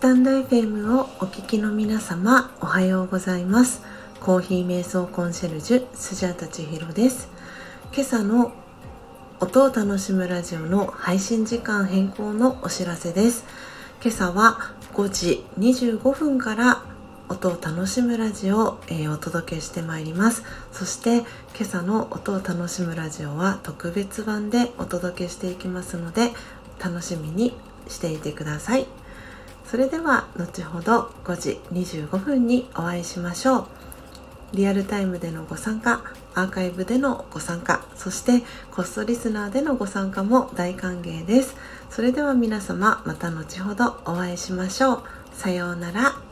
タンド FM をお聞きの皆様おはようございます。コーヒー瞑想コンシェルジュスジャータチヒロです。今朝の音を楽しむラジオの配信時間変更のお知らせです。今朝は5時25分から音を楽しむラジオを、え、お届けしてまいります。そして今朝の音を楽しむラジオは特別版でお届けしていきますので楽しみにしていてください。それでは後ほど5時25分にお会いしましょう。リアルタイムでのご参加アーカイブでのご参加そしてコストリスナーでのご参加も大歓迎です。それでは皆様また後ほどお会いしましょう。さようなら。